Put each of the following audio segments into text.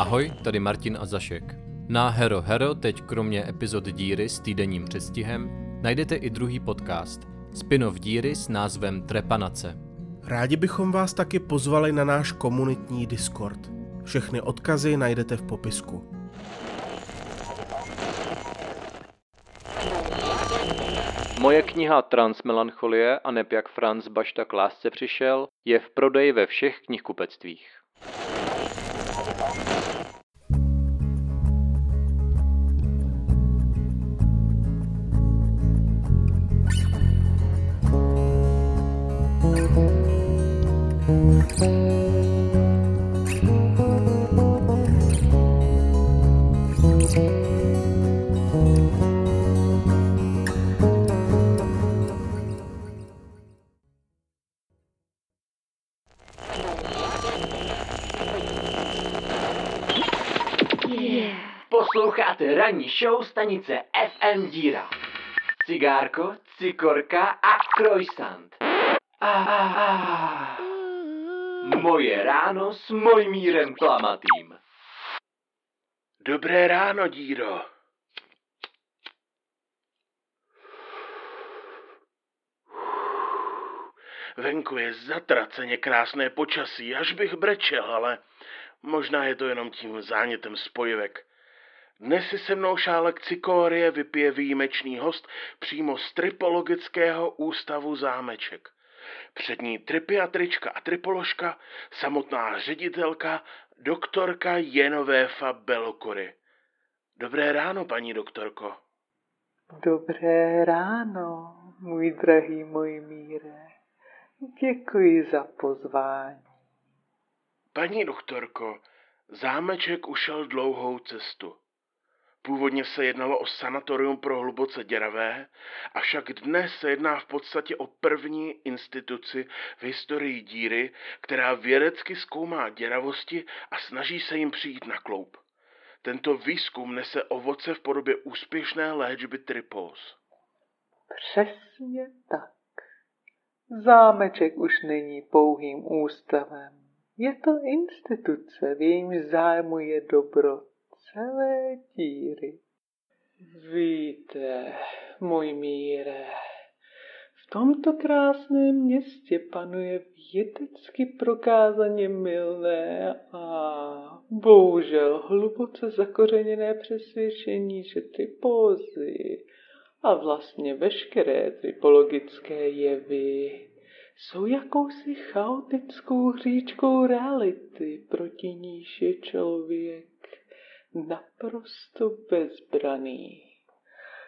Ahoj, tady Martin a Zašek. Na Hero Hero teď kromě epizod Díry s týdenním předstihem najdete i druhý podcast, spin-off Díry s názvem Trepanace. Rádi bychom vás taky pozvali na náš komunitní Discord. Všechny odkazy najdete v popisku. Moje kniha Transmelancholie a neb jak Franz Bašta k lásce přišel je v prodeji ve všech knihkupectvích. Ranní show stanice FM Díra. Cigárko, cikorka a croissant. Ah, ah, ah. Moje ráno s Mojmírem Klamatým. Dobré ráno, díro. Venku je zatraceně krásné počasí, až bych brečel, ale možná je to jenom tím zánětem spojivek. Dnes si se mnou šálek cikorie vypije výjimečný host přímo z Tripologického ústavu Zámeček. Před ní tripiatrička a tripoložka, samotná ředitelka, doktorka Jenovéfa Belokory. Dobré ráno, paní doktorko. Dobré ráno, můj drahý můj míre. Děkuji za pozvání. Paní doktorko, zámeček ušel dlouhou cestu. Původně se jednalo o sanatorium pro hluboce děravé, avšak dnes se jedná v podstatě o první instituci v historii díry, která vědecky zkoumá děravosti a snaží se jim přijít na kloup. Tento výzkum nese ovoce v podobě úspěšné léčby tripos. Přesně tak. Zámeček už není pouhým ústavem. Je to instituce, v jejímž zájmu je dobro celé díry. Víte, můj míre, v tomto krásném městě panuje vědecky prokázaně milné a bohužel hluboce zakořeněné přesvědčení, že typózy a vlastně veškeré typologické jevy jsou jakousi chaotickou hříčkou reality, proti níž je člověk naprosto bezbraný.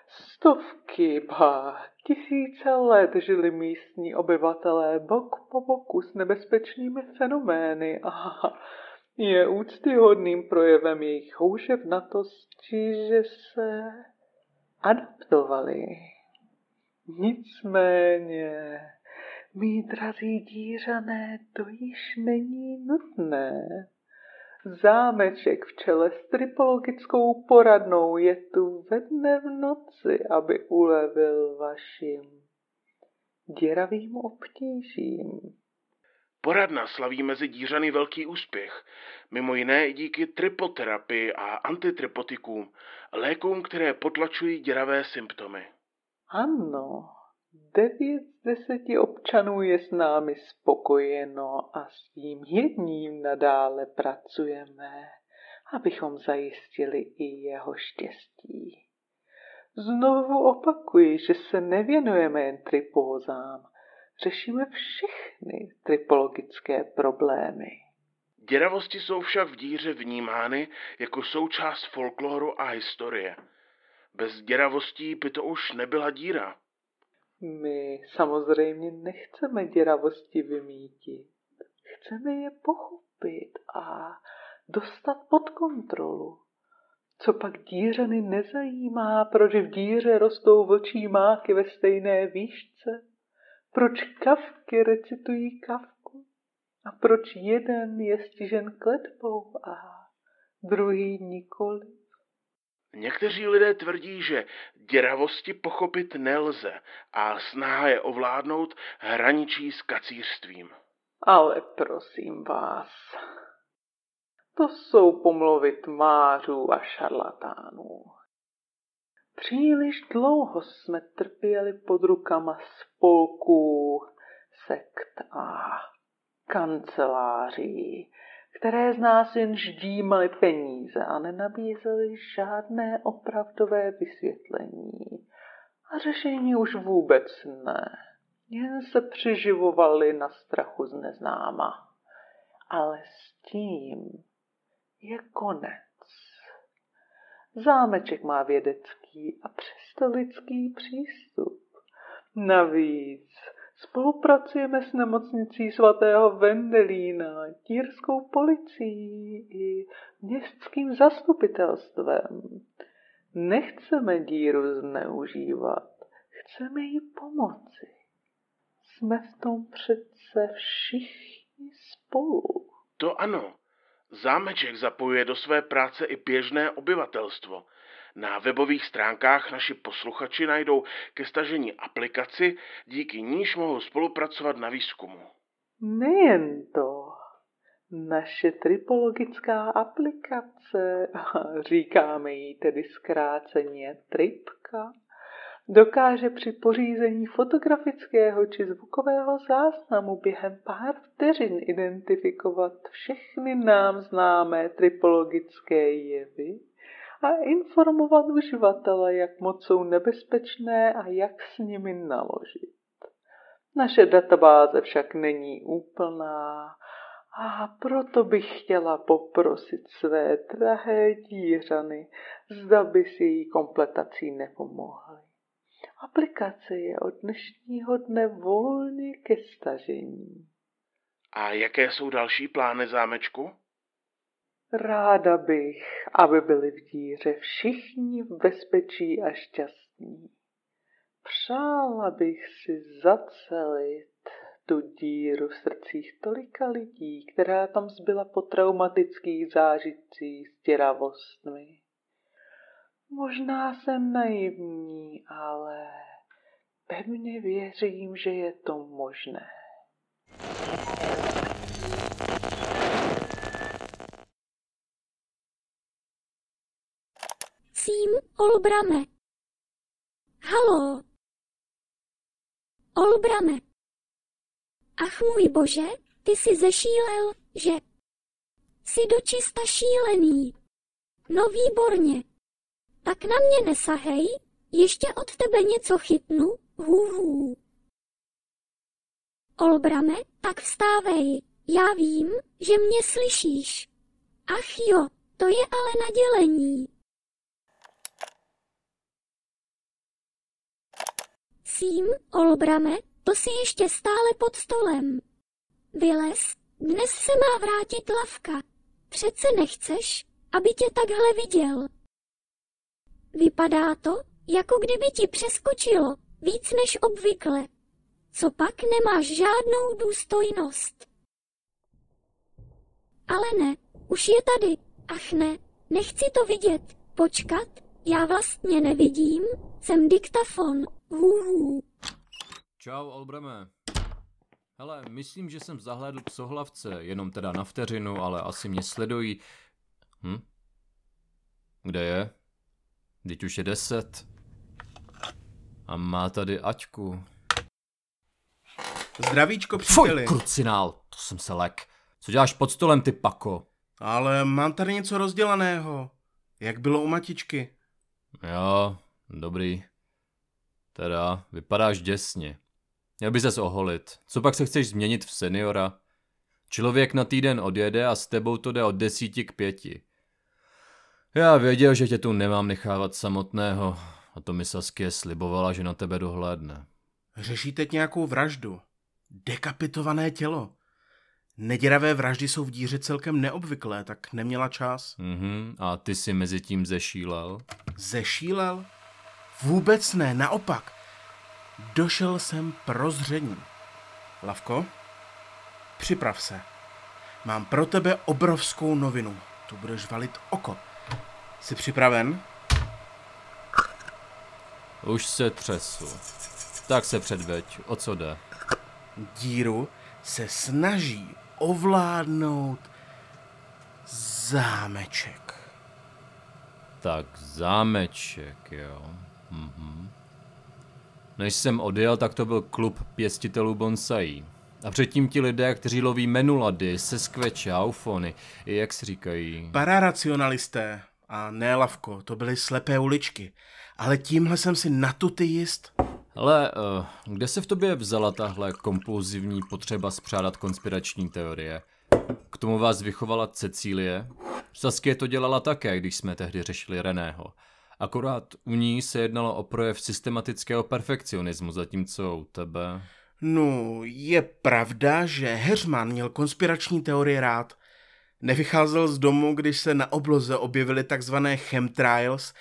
Stovky, ba tisíce let žili místní obyvatelé bok po boku s nebezpečnými fenomény a je úctyhodným projevem jejich houževnatosti, že se adaptovali. Nicméně, mý drazí dířané, to již není nutné. Zámeček v čele s tripologickou poradnou je tu ve dne v noci, aby ulevil vašim děravým obtížím. Poradna slaví mezi dířany velký úspěch, mimo jiné i díky tripoterapii a antitripotikům, lékům, které potlačují děravé symptomy. Ano, devět z deseti občanů je s námi spokojeno a s tím jedním nadále pracujeme, abychom zajistili i jeho štěstí. Znovu opakuji, že se nevěnujeme jen tripózám, řešíme všechny tripologické problémy. Děravosti jsou však v díře vnímány jako součást folkloru a historie. Bez děravostí by to už nebyla díra. My samozřejmě nechceme děravosti vymítit. Chceme je pochopit a dostat pod kontrolu. Co pak dířeny nezajímá, proč v díře rostou vlčí máky ve stejné výšce? Proč kavky recitují kavku? A proč jeden je stižen kletbou a druhý nikoli? Někteří lidé tvrdí, že děravosti pochopit nelze a snaha je ovládnout hraničí s kacířstvím. Ale prosím vás, To jsou pomluvy tmářů a šarlatánů. Příliš dlouho jsme trpěli pod rukama spolků, sekt a kanceláří, které z nás jen ždímaly peníze a nenabízely žádné opravdové vysvětlení. A řešení už vůbec ne. Jen se přiživovali na strachu z neznáma. Ale s tím je konec. Zámeček má vědecký a přesto lidský přístup. Navíc spolupracujeme s nemocnicí svatého Vendelína, tírskou policií i městským zastupitelstvem. Nechceme díru zneužívat, chceme jí pomoci. Jsme v tom přece všichni spolu. To ano. Zámeček zapojuje do své práce i běžné obyvatelstvo. Na webových stránkách naši posluchači najdou ke stažení aplikaci, díky níž mohou spolupracovat na výzkumu. Nejen to. Naše tripologická aplikace, říkáme jí tedy zkráceně tripka, dokáže při pořízení fotografického či zvukového záznamu během pár vteřin identifikovat všechny nám známé tripologické jevy a informovat uživatele, jak moc jsou nebezpečné a jak s nimi naložit. Naše databáze však není úplná a proto bych chtěla poprosit své drahé dířany, zda by si její kompletací nepomohly. Aplikace je od dnešního dne volně ke stažení. A jaké jsou další plány zámečku? Ráda bych, aby byli v díře všichni v bezpečí a šťastní. Přála bych si zacelit tu díru v srdcích tolika lidí, která tam zbyla po traumatických zážitcích s děravostmi. Možná jsem naivní, ale pevně věřím, že je to možné. Olbrame. Halo. Olbrame. Ach můj bože, ty jsi zešílel, že? Jsi dočista šílený. No výborně. Tak na mě nesahej, ještě od tebe něco chytnu, hů. Olbrame, tak vstávej, já vím, že mě slyšíš. Ach jo, to je ale nadělení. Sím, Olbrame, to si ještě stále pod stolem. Vylez, dnes se má vrátit lavka. Přece nechceš, aby tě takhle viděl. Vypadá to, jako kdyby ti přeskočilo víc než obvykle. Co pak nemáš žádnou důstojnost. Ale ne, už je tady. Ach ne, nechci to vidět. Počkat, já vlastně nevidím. Jsem diktafon. Čau, Olbreme. Hele, myslím, že jsem zahlédl psohlavce, jenom teda na vteřinu, ale asi mě sledují. Hm? Kde je? Teď už je deset. A má tady Aťku. Zdravíčko, Fuj, příteli. krucinál, to jsem se lek. Co děláš pod stolem, ty pako? Ale mám tady něco rozdělaného. Jak bylo u matičky? Jo, dobrý. Teda, vypadáš děsně. Měl by ses oholit. Co pak se chceš změnit v seniora? Člověk na týden odjede a s tebou to jde od desíti k pěti. Já věděl, že tě tu nemám nechávat samotného a to mi Saskia slibovala, že na tebe dohlédne. Řeší teď nějakou vraždu. Dekapitované tělo. Neděravé vraždy jsou v díře celkem neobvyklé, tak neměla čas. Mhm, a ty si mezi tím zešílel? Zešílel? Vůbec ne, naopak. Došel jsem prozření. Lavko, připrav se. Mám pro tebe obrovskou novinu. Tu budeš valit oko. Jsi připraven? Už se třesu. Tak se předveď, o co jde? Díru se snaží ovládnout Zámeček. Tak zámeček, jo. Mhm. Než jsem odjel, tak to byl klub pěstitelů bonsaí. A předtím ti lidé, kteří loví menulady, seskveče, aufony, jak si říkají. Pararacionalisté. A ne, Lavko, to byly slepé uličky. Ale tímhle jsem si na tu ty jist. Ale uh, kde se v tobě vzala tahle kompulzivní potřeba spřádat konspirační teorie? K tomu vás vychovala Cecílie? Saskie to dělala také, když jsme tehdy řešili Reného. Akorát u ní se jednalo o projev systematického perfekcionismu, zatímco u tebe... No, je pravda, že Heřman měl konspirační teorie rád. Nevycházel z domu, když se na obloze objevily takzvané chemtrails,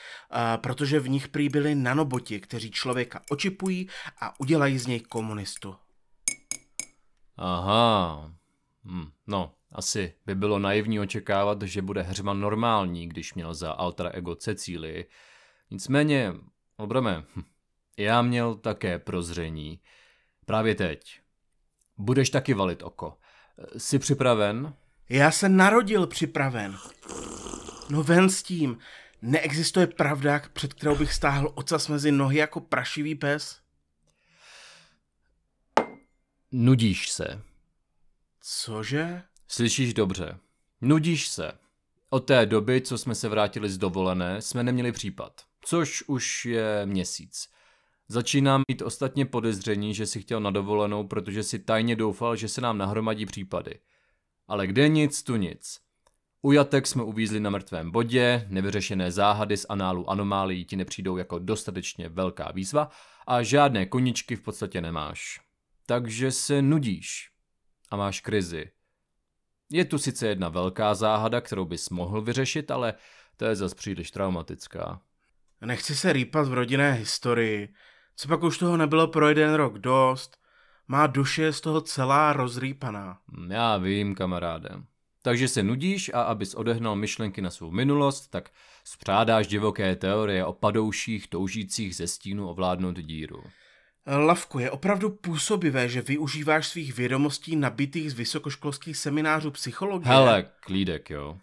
protože v nich prý byli nanoboti, kteří člověka očipují a udělají z něj komunistu. Aha. Hm, no, asi by bylo naivní očekávat, že bude Heřman normální, když měl za alter ego Cecílii. Nicméně, Obrame, hm, já měl také prozření. Právě teď. Budeš taky valit oko. Jsi připraven? Já se narodil připraven. No ven s tím. Neexistuje pravda, před kterou bych stáhl ocas mezi nohy jako prašivý pes? Nudíš se. Cože? Slyšíš dobře. Nudíš se. Od té doby, co jsme se vrátili z dovolené, jsme neměli případ. Což už je měsíc. Začínám mít ostatně podezření, že si chtěl na dovolenou, protože si tajně doufal, že se nám nahromadí případy. Ale kde nic, tu nic. U jatek jsme uvízli na mrtvém bodě, nevyřešené záhady z análu anomálií ti nepřijdou jako dostatečně velká výzva a žádné koničky v podstatě nemáš. Takže se nudíš a máš krizi. Je tu sice jedna velká záhada, kterou bys mohl vyřešit, ale to je zas příliš traumatická. Nechci se rýpat v rodinné historii. Co pak už toho nebylo pro jeden rok dost? Má duše je z toho celá rozrýpaná. Hm, Já vím, kamaráde. Takže se nudíš a abys odehnal myšlenky na svou minulost, tak spřádáš divoké teorie o padouších toužících ze stínu ovládnout díru. Lavku, je opravdu působivé, že využíváš svých vědomostí nabitých z vysokoškolských seminářů psychologie. Hele, klídek, jo.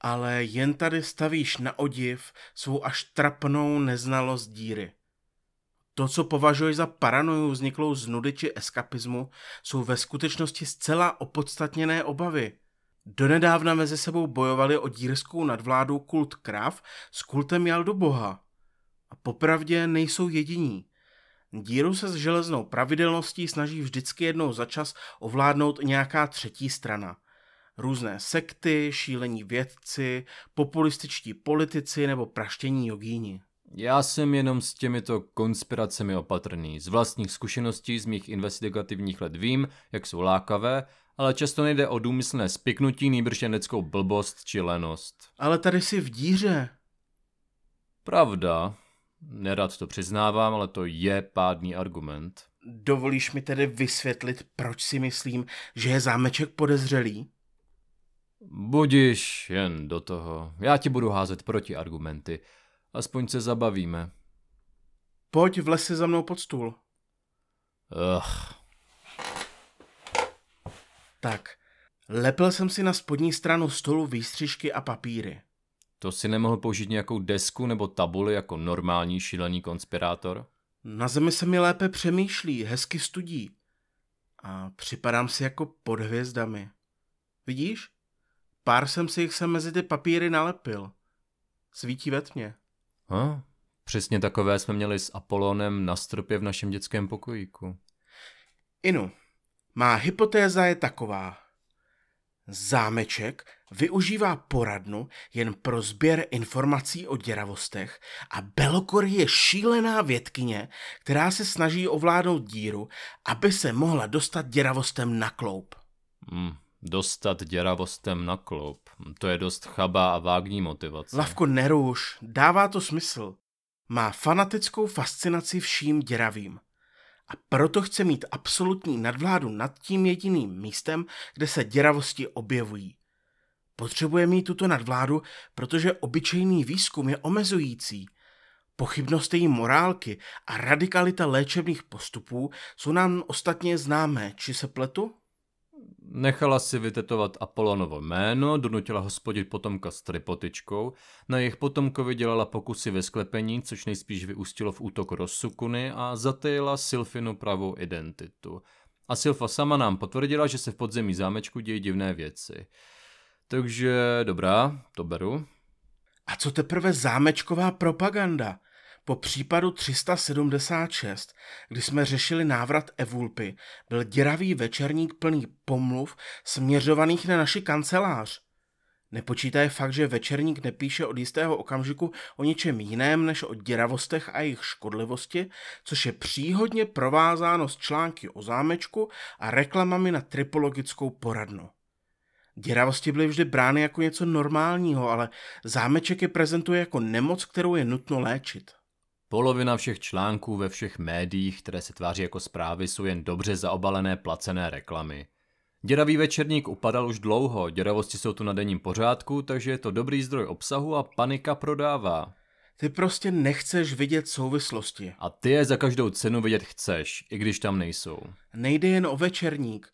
Ale jen tady stavíš na odiv svou až trapnou neznalost díry. To, co považuješ za paranoju vzniklou z nudy či eskapismu, jsou ve skutečnosti zcela opodstatněné obavy. Donedávna mezi sebou bojovali o dírskou nadvládu kult krav s kultem Jaldu Boha. A popravdě nejsou jediní. Díru se s železnou pravidelností snaží vždycky jednou za čas ovládnout nějaká třetí strana. Různé sekty, šílení vědci, populističtí politici nebo praštění jogíni. Já jsem jenom s těmito konspiracemi opatrný. Z vlastních zkušeností z mých investigativních let vím, jak jsou lákavé, ale často nejde o důmyslné spiknutí, nýbrž jen lidskou blbost či lenost. Ale tady si v díře. Pravda, nerad to přiznávám, ale to je pádný argument. Dovolíš mi tedy vysvětlit, proč si myslím, že je zámeček podezřelý? Budiš jen do toho. Já ti budu házet proti argumenty. Aspoň se zabavíme. Pojď v lese za mnou pod stůl. Ugh. Tak, lepil jsem si na spodní stranu stolu výstřižky a papíry. To si nemohl použít nějakou desku nebo tabuli jako normální šílený konspirátor? Na zemi se mi lépe přemýšlí, hezky studí. A připadám si jako pod hvězdami. Vidíš? Pár jsem si jich sem mezi ty papíry nalepil. Svítí ve tmě. Ha? Přesně takové jsme měli s Apolonem na stropě v našem dětském pokojíku. Inu, má hypotéza je taková. Zámeček využívá poradnu jen pro sběr informací o děravostech a Belokor je šílená vědkyně, která se snaží ovládnout díru, aby se mohla dostat děravostem na kloup. Hmm, dostat děravostem na kloup. To je dost chabá a vágní motivace. Lavko, neruš, dává to smysl. Má fanatickou fascinaci vším děravým. A proto chce mít absolutní nadvládu nad tím jediným místem, kde se děravosti objevují. Potřebuje mít tuto nadvládu, protože obyčejný výzkum je omezující. Pochybnost její morálky a radikalita léčebných postupů jsou nám ostatně známé, či se pletu? Nechala si vytetovat Apolonovo jméno, donutila ho spodit potomka s tripotičkou, na jejich potomkovi dělala pokusy ve sklepení, což nejspíš vyústilo v útok rozsukuny a zatajila Sylfinu pravou identitu. A Sylfa sama nám potvrdila, že se v podzemí zámečku dějí divné věci. Takže dobrá, to beru. A co teprve zámečková propaganda? Po případu 376, kdy jsme řešili návrat Evulpy, byl děravý večerník plný pomluv směřovaných na naši kancelář. Nepočítaje fakt, že večerník nepíše od jistého okamžiku o ničem jiném než o děravostech a jejich škodlivosti, což je příhodně provázáno s články o zámečku a reklamami na tripologickou poradnu. Děravosti byly vždy brány jako něco normálního, ale zámeček je prezentuje jako nemoc, kterou je nutno léčit. Polovina všech článků ve všech médiích, které se tváří jako zprávy, jsou jen dobře zaobalené placené reklamy. Děravý večerník upadal už dlouho, děravosti jsou tu na denním pořádku, takže je to dobrý zdroj obsahu a panika prodává. Ty prostě nechceš vidět souvislosti. A ty je za každou cenu vidět chceš, i když tam nejsou. Nejde jen o večerník.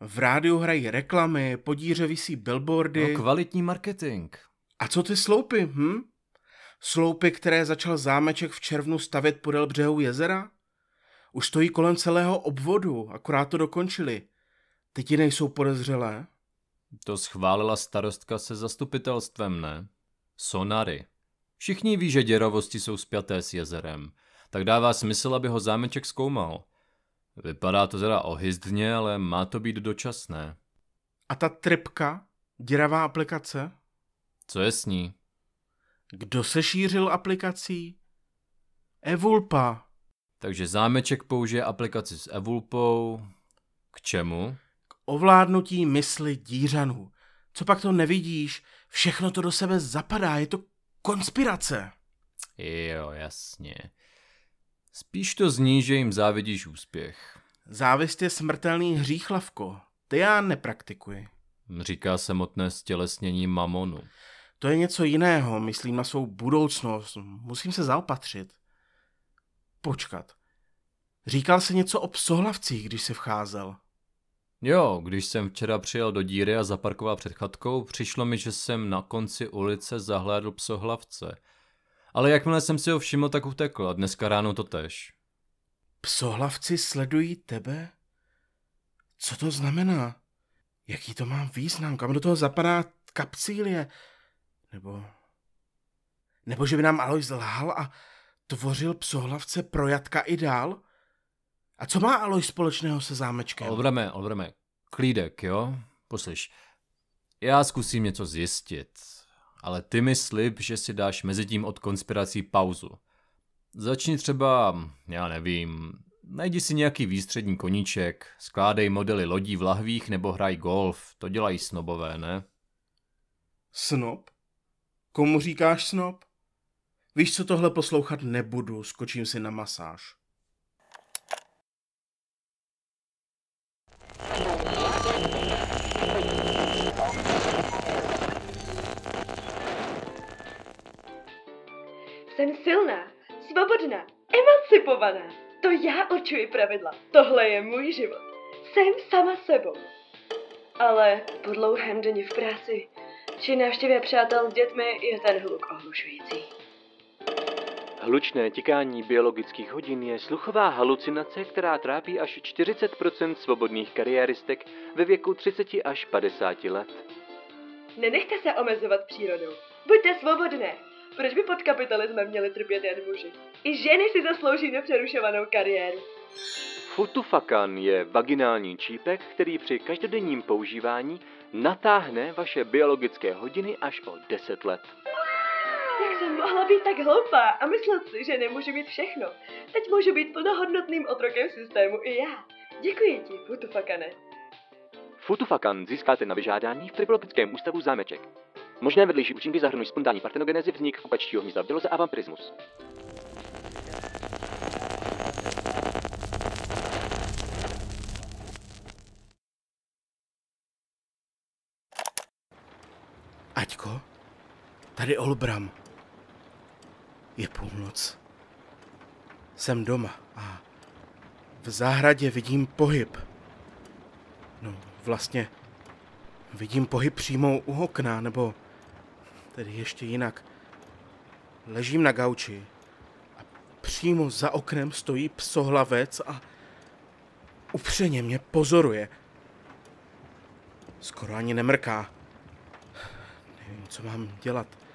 V rádiu hrají reklamy, podíře visí billboardy. No, kvalitní marketing. A co ty sloupy, hm? Sloupy, které začal zámeček v červnu stavět podél břehu jezera? Už stojí kolem celého obvodu, akorát to dokončili. Teď ti nejsou podezřelé? To schválila starostka se zastupitelstvem, ne? Sonary. Všichni ví, že děravosti jsou spjaté s jezerem, tak dává smysl, aby ho zámeček zkoumal. Vypadá to teda ohyzdně, ale má to být dočasné. A ta tripka? Děravá aplikace? Co je s ní? Kdo se šířil aplikací? Evulpa. Takže zámeček použije aplikaci s Evulpou. K čemu? K ovládnutí mysli dířanů. Co pak to nevidíš? Všechno to do sebe zapadá, je to konspirace. Jo, jasně. Spíš to zní, že jim závidíš úspěch. Závist je smrtelný hřích, Lavko. Ty já nepraktikuji. Říká samotné stělesnění mamonu. To je něco jiného, myslím na svou budoucnost. Musím se zaopatřit. Počkat. Říkal se něco o psohlavcích, když se vcházel. Jo, když jsem včera přijel do díry a zaparkoval před chatkou, přišlo mi, že jsem na konci ulice zahlédl psohlavce. Ale jakmile jsem si ho všiml, tak utekl a dneska ráno to tež. Psohlavci sledují tebe? Co to znamená? Jaký to má význam? Kam do toho zapadá kapcílie? Nebo... Nebo že by nám Alois lhal a tvořil psohlavce pro Jatka i dál? A co má Alois společného se zámečkem? Olbrame, Olbrame, klídek, jo? Poslyš, já zkusím něco zjistit, ale ty mi slib, že si dáš mezi tím od konspirací pauzu. Začni třeba, já nevím, najdi si nějaký výstřední koníček, skládej modely lodí v lahvích nebo hraj golf, to dělají snobové, ne? Snob? Komu říkáš snob? Víš, co tohle poslouchat nebudu, skočím si na masáž. Jsem silná, svobodná, emancipovaná. To já určuji pravidla. Tohle je můj život. Jsem sama sebou. Ale po dlouhém denní v práci či návštěvě přátel s dětmi je ten hluk ohlušující. Hlučné tikání biologických hodin je sluchová halucinace, která trápí až 40% svobodných kariéristek ve věku 30 až 50 let. Nenechte se omezovat přírodou. Buďte svobodné. Proč by pod kapitalismem měli trpět jen muži? I ženy si zaslouží nepřerušovanou kariéru. Futufakan je vaginální čípek, který při každodenním používání natáhne vaše biologické hodiny až o 10 let. Jak jsem mohla být tak hloupá a myslet si, že nemůžu mít všechno. Teď můžu být plnohodnotným otrokem systému i já. Děkuji ti, Futufakane. Futufakan získáte na vyžádání v Tripologickém ústavu Zámeček. Možné vedlejší účinky zahrnují spontánní partenogenezi, vznik kukačtího hnízda v děloze a vampirismus. Tady Olbram. Je půlnoc. Jsem doma a v zahradě vidím pohyb. No, vlastně Vidím pohyb přímo u okna, nebo tedy ještě jinak. Ležím na gauči a přímo za oknem stojí psohlavec a upřeně mě pozoruje. Skoro ani nemrká. Nevím, co mám dělat.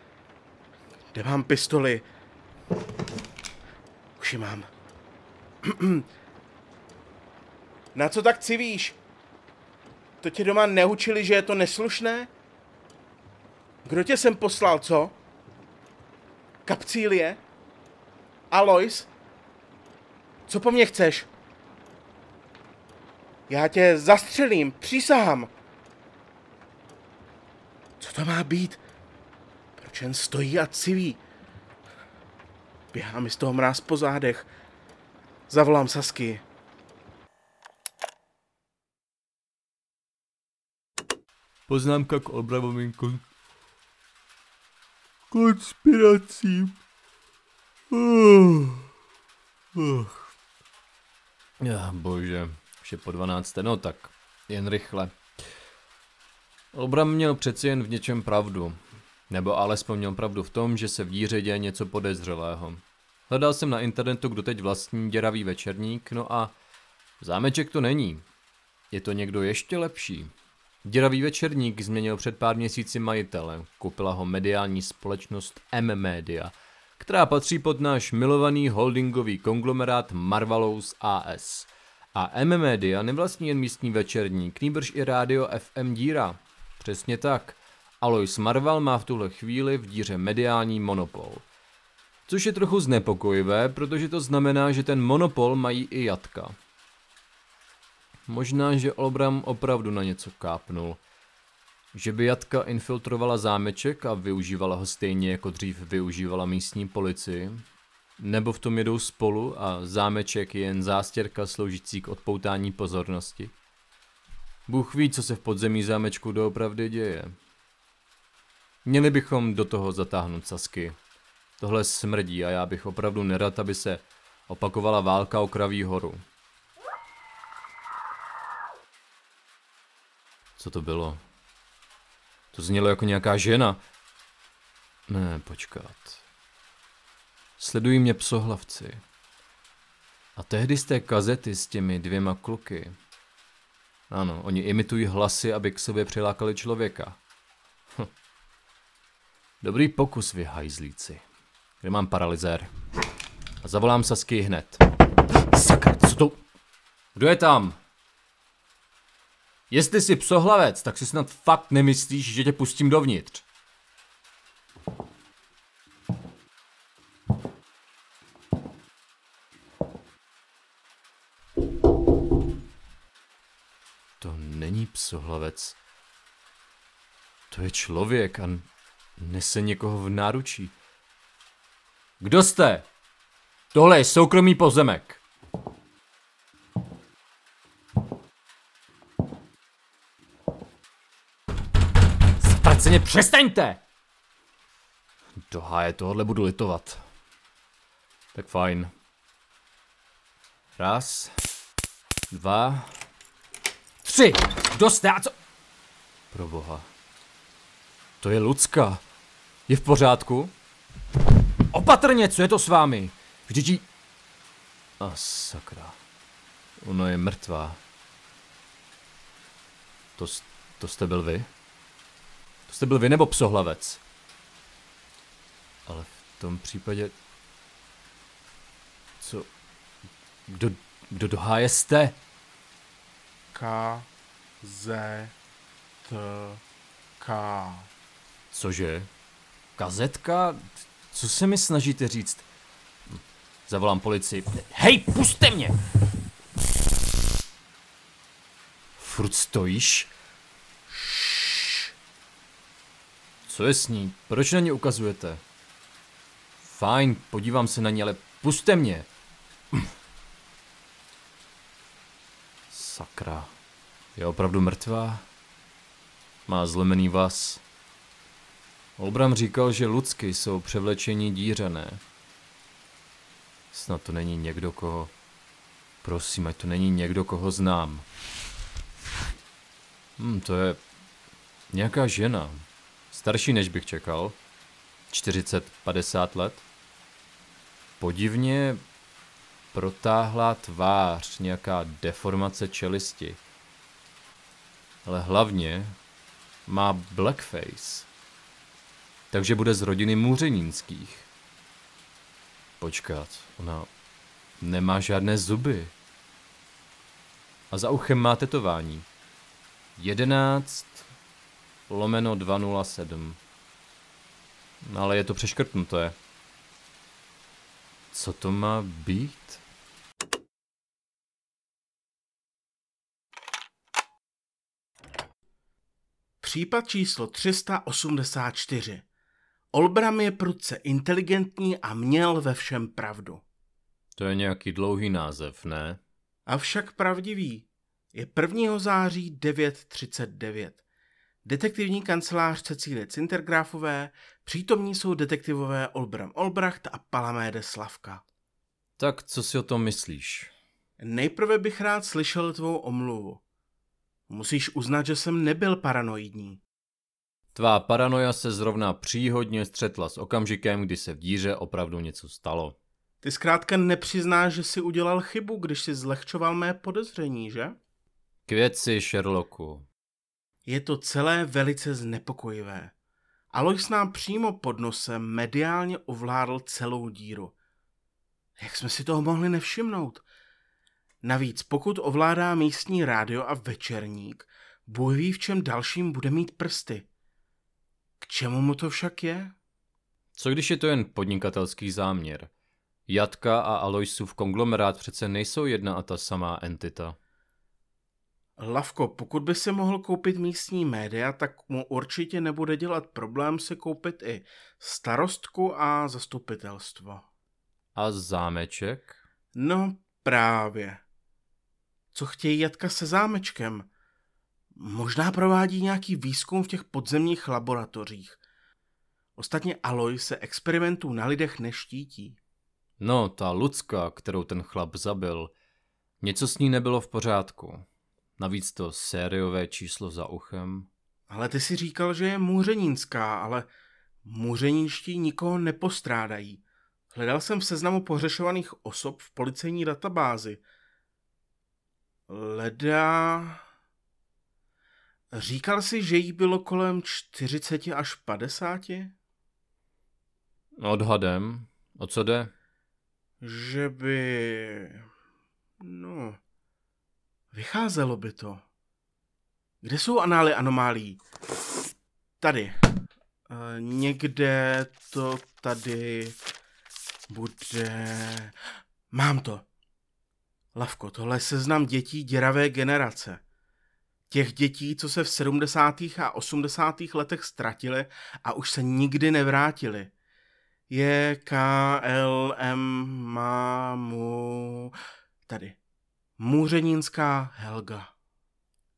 Kde mám pistoli? Už ji mám. Na co tak civíš? To tě doma neučili, že je to neslušné? Kdo tě sem poslal, co? Kapcílie? Alois? Co po mně chceš? Já tě zastřelím, přísahám. Co to má být? Proč jen stojí a civí? Běhá mi z toho mráz po zádech. Zavolám Sasky. Poznámka k Olbramovým kon... konspiracím. Uh. Uh. Já, bože, už je po 12. No tak, jen rychle. Olbram měl přeci jen v něčem pravdu. Nebo alespoň měl pravdu v tom, že se v díře děje něco podezřelého. Hledal jsem na internetu, kdo teď vlastní děravý večerník, no a zámeček to není. Je to někdo ještě lepší. Děravý večerník změnil před pár měsíci majitele. Koupila ho mediální společnost M-Media, která patří pod náš milovaný holdingový konglomerát Marvelous AS. A M-Media nevlastní jen místní večerník, nýbrž i rádio FM Díra. Přesně tak. Alois Marvel má v tuhle chvíli v díře mediální monopol. Což je trochu znepokojivé, protože to znamená, že ten monopol mají i jatka. Možná, že Olbram opravdu na něco kápnul. Že by Jatka infiltrovala zámeček a využívala ho stejně jako dřív využívala místní policii. Nebo v tom jedou spolu a zámeček je jen zástěrka sloužící k odpoutání pozornosti. Bůh ví, co se v podzemí zámečku doopravdy děje. Měli bychom do toho zatáhnout Sasky. Tohle smrdí a já bych opravdu nerad, aby se opakovala válka o Kraví horu. Co to bylo? To znělo jako nějaká žena. Ne, počkat. Sledují mě psohlavci. A tehdy z té kazety s těmi dvěma kluky. Ano, oni imitují hlasy, aby k sobě přilákali člověka. Hm. Dobrý pokus, vy hajzlíci. Kde mám paralyzér? A zavolám Sasky hned. Sakra, co to... Kdo je tam? Jestli jsi psohlavec, tak si snad fakt nemyslíš, že tě pustím dovnitř. To není psohlavec. To je člověk a nese někoho v náručí. Kdo jste? Tohle je soukromý pozemek. Ztraceně přestaňte! Do háje tohle budu litovat. Tak fajn. Raz, dva, tři. Kdo jste a co? Pro boha. To je Lucka. Je v pořádku? Opatrně, co je to s vámi? Vždyť jí... A sakra. Ono je mrtvá. To, to jste byl vy? To jste byl vy nebo psohlavec? Ale v tom případě... Co... Kdo, kdo do háje jste? K, Z, T, K. Cože? Kazetka? Co se mi snažíte říct? Zavolám policii. Hej, puste mě! Furt stojíš? Co je s ní? Proč na ně ukazujete? Fajn, podívám se na ní, ale puste mě. Sakra. Je opravdu mrtvá? Má zlomený vás. Olbram říkal, že ludsky jsou převlečení dířené. Snad to není někdo, koho... Prosím, ať to není někdo, koho znám. Hm, to je... Nějaká žena. Starší než bych čekal. 40-50 let. Podivně protáhlá tvář, nějaká deformace čelisti. Ale hlavně má blackface. Takže bude z rodiny Můřenínských. Počkat, ona nemá žádné zuby. A za uchem má tetování. 11 lomeno 207. No ale je to přeškrtnuté. Co to má být? Případ číslo 384. Olbram je prudce inteligentní a měl ve všem pravdu. To je nějaký dlouhý název, ne? Avšak pravdivý. Je 1. září 9.39. Detektivní kancelář Cecílie Cintergráfové, přítomní jsou detektivové Olbram Olbracht a Palaméde Slavka. Tak co si o tom myslíš? Nejprve bych rád slyšel tvou omluvu. Musíš uznat, že jsem nebyl paranoidní. Tvá paranoja se zrovna příhodně střetla s okamžikem, kdy se v díře opravdu něco stalo. Ty zkrátka nepřiznáš, že jsi udělal chybu, když jsi zlehčoval mé podezření, že? K věci, Sherlocku. Je to celé velice znepokojivé. Alois nám přímo pod nosem mediálně ovládl celou díru. Jak jsme si toho mohli nevšimnout? Navíc pokud ovládá místní rádio a večerník, Bůh ví, v čem dalším bude mít prsty. Čemu mu to však je? Co když je to jen podnikatelský záměr? Jatka a Aloisův konglomerát přece nejsou jedna a ta samá entita. Lavko, pokud by si mohl koupit místní média, tak mu určitě nebude dělat problém si koupit i starostku a zastupitelstvo. A zámeček? No právě. Co chtějí Jatka se zámečkem? Možná provádí nějaký výzkum v těch podzemních laboratořích. Ostatně Aloy se experimentů na lidech neštítí. No, ta Lucka, kterou ten chlap zabil, něco s ní nebylo v pořádku. Navíc to sériové číslo za uchem. Ale ty si říkal, že je můřenínská, ale můřenínští nikoho nepostrádají. Hledal jsem v seznamu pohřešovaných osob v policejní databázi. Leda... Říkal si, že jí bylo kolem 40 až 50? Odhadem. O co jde? Že by... No... Vycházelo by to. Kde jsou anály anomálí? Tady. E, někde to tady bude... Mám to. Lavko, tohle je seznam dětí děravé generace. Těch dětí, co se v 70. a 80. letech ztratili a už se nikdy nevrátili. Je M, mámu... Tady. Můřenínská Helga.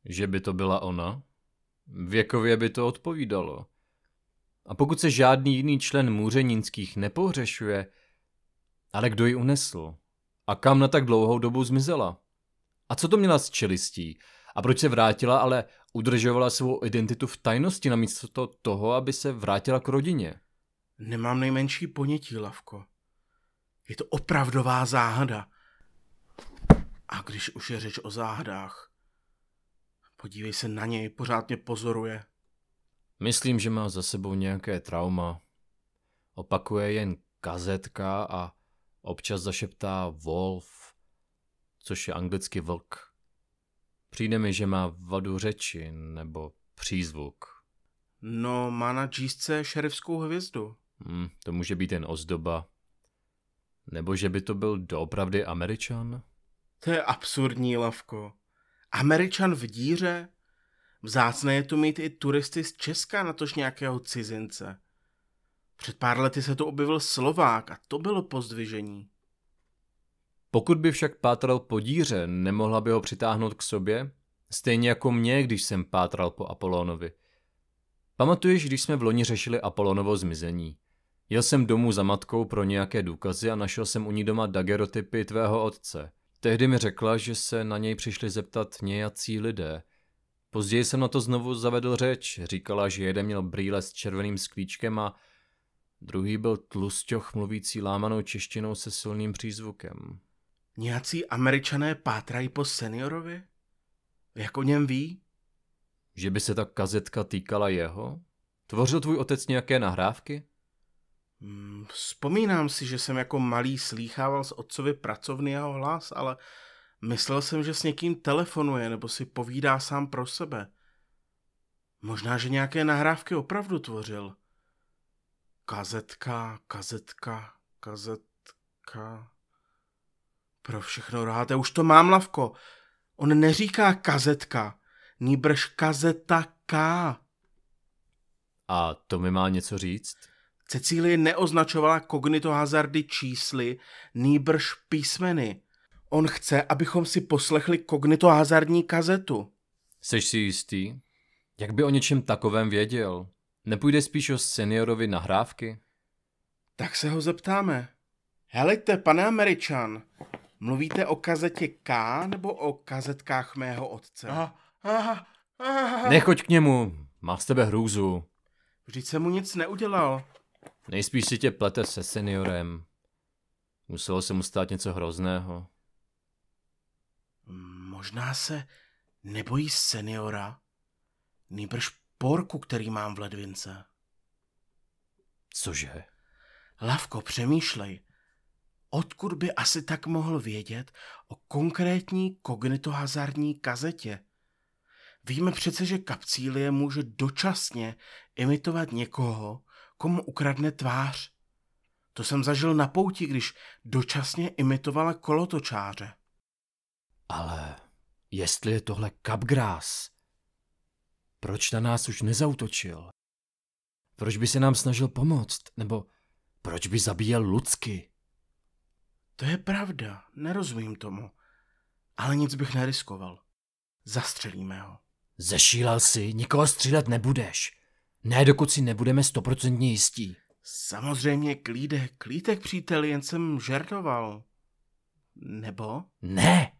Že by to byla ona? Věkově by to odpovídalo. A pokud se žádný jiný člen můřenínských nepohřešuje, ale kdo ji unesl? A kam na tak dlouhou dobu zmizela? A co to měla s čelistí? A proč se vrátila, ale udržovala svou identitu v tajnosti namísto toho, aby se vrátila k rodině? Nemám nejmenší ponětí, Lavko. Je to opravdová záhada. A když už je řeč o záhadách, podívej se na něj, pořád mě pozoruje. Myslím, že má za sebou nějaké trauma. Opakuje jen kazetka a občas zašeptá wolf, což je anglicky vlk. Přijde mi, že má vadu řeči nebo přízvuk. No, má na džísce šerifskou hvězdu. Hmm, to může být jen ozdoba. Nebo že by to byl doopravdy Američan? To je absurdní, Lavko. Američan v díře? Vzácné je tu mít i turisty z Česka, natož nějakého cizince. Před pár lety se to objevil Slovák a to bylo pozdvižení. Pokud by však pátral po díře, nemohla by ho přitáhnout k sobě? Stejně jako mě, když jsem pátral po Apolónovi. Pamatuješ, když jsme v loni řešili Apolonovo zmizení? Jel jsem domů za matkou pro nějaké důkazy a našel jsem u ní doma dagerotypy tvého otce. Tehdy mi řekla, že se na něj přišli zeptat nějací lidé. Později jsem na to znovu zavedl řeč. Říkala, že jeden měl brýle s červeným sklíčkem a druhý byl tlusťoch mluvící lámanou češtinou se silným přízvukem. Nějací američané pátrají po seniorovi? Jak o něm ví? Že by se ta kazetka týkala jeho? Tvořil tvůj otec nějaké nahrávky? Hmm, vzpomínám si, že jsem jako malý slýchával z otcovi pracovný jeho hlas, ale myslel jsem, že s někým telefonuje nebo si povídá sám pro sebe. Možná, že nějaké nahrávky opravdu tvořil. Kazetka, kazetka, kazetka. Pro všechno ráte, už to mám, Lavko. On neříká kazetka, nýbrž kazeta K. A to mi má něco říct? Cecílie neoznačovala kognito hazardy čísly, nýbrž písmeny. On chce, abychom si poslechli kognito hazardní kazetu. Seš si jistý? Jak by o něčem takovém věděl? Nepůjde spíš o seniorovi nahrávky? Tak se ho zeptáme. Helejte, pane Američan, mluvíte o kazetě K nebo o kazetkách mého otce? Aha, aha, aha. Nechoď k němu, má z tebe hrůzu. Vždyť jsem mu nic neudělal. Nejspíš si tě plete se seniorem. Muselo se mu stát něco hrozného. Možná se nebojí seniora, nýbrž porku, který mám v ledvince. Cože? Lavko, přemýšlej. Odkud by asi tak mohl vědět o konkrétní kognitohazardní kazetě? Víme přece, že kapcílie může dočasně imitovat někoho, komu ukradne tvář. To jsem zažil na pouti, když dočasně imitovala kolotočáře. Ale jestli je tohle Capgras, proč na nás už nezautočil? Proč by se nám snažil pomoct? Nebo proč by zabíjel Lucky? To je pravda, nerozumím tomu. Ale nic bych neriskoval. Zastřelíme ho. Zešílel si, nikoho střílet nebudeš. Ne, dokud si nebudeme stoprocentně jistí. Samozřejmě klídek, klídek příteli, jen jsem žertoval. Nebo? Ne!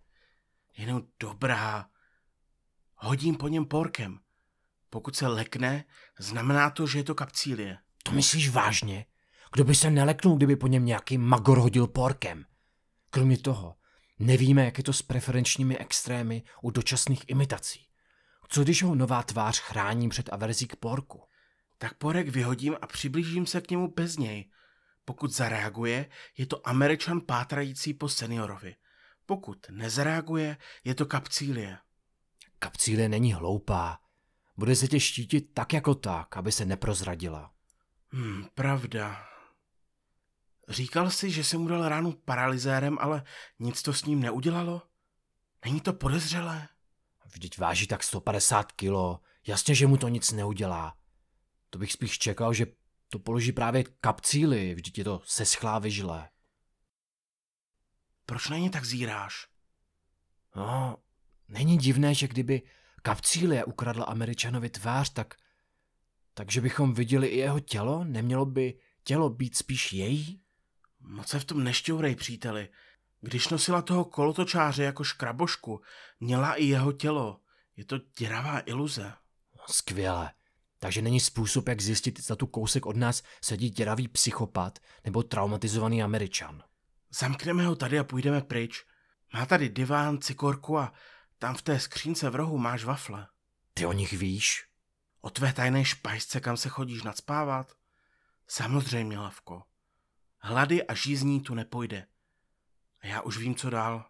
Jenom dobrá. Hodím po něm porkem. Pokud se lekne, znamená to, že je to kapcílie. To myslíš vážně? Kdo by se neleknul, kdyby po něm nějaký magor hodil porkem? Kromě toho, nevíme, jak je to s preferenčními extrémy u dočasných imitací. Co když ho nová tvář chrání před averzí k porku? Tak porek vyhodím a přiblížím se k němu bez něj. Pokud zareaguje, je to američan pátrající po seniorovi. Pokud nezareaguje, je to kapcílie. Kapcílie není hloupá. Bude se tě štítit tak jako tak, aby se neprozradila. Hmm, pravda. Říkal si, že jsem mu dal ránu paralyzérem, ale nic to s ním neudělalo? Není to podezřelé? Vždyť váží tak 150 kilo. Jasně, že mu to nic neudělá. To bych spíš čekal, že to položí právě kapcíly, vždyť je to seschlá vyžlé. Proč na ně tak zíráš? No, není divné, že kdyby kapcílie ukradla Američanovi tvář, tak takže bychom viděli i jeho tělo? Nemělo by tělo být spíš její? Moc se v tom nešťourej, příteli. Když nosila toho kolotočáře jako škrabošku, měla i jeho tělo. Je to děravá iluze. Skvěle. Takže není způsob, jak zjistit, zda tu kousek od nás sedí děravý psychopat nebo traumatizovaný američan. Zamkneme ho tady a půjdeme pryč. Má tady diván, cikorku a tam v té skřínce v rohu máš wafle. Ty o nich víš? O tvé tajné špajsce, kam se chodíš nadspávat? Samozřejmě, Lavko. Hlady a žízní tu nepojde. A já už vím, co dál.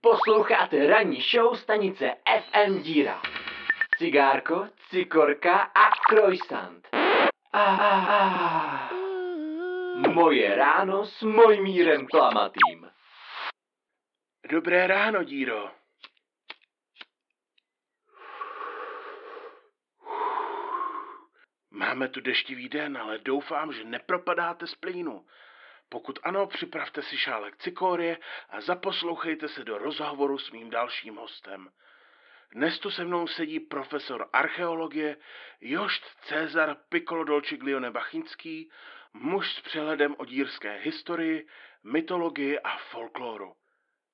Posloucháte ranní show stanice FM Díra. Cigárko, cikorka a croissant. Ah, ah, ah. Moje ráno s Mojmírem Plamatým. Dobré ráno, Díro. Máme tu deštivý den, ale doufám, že nepropadáte z plínu. Pokud ano, připravte si šálek cikorie a zaposlouchejte se do rozhovoru s mým dalším hostem. Dnes tu se mnou sedí profesor archeologie Jošt Cezar Piccolo Dolciglione Bachinský, muž s přehledem o dírské historii, mytologii a folkloru.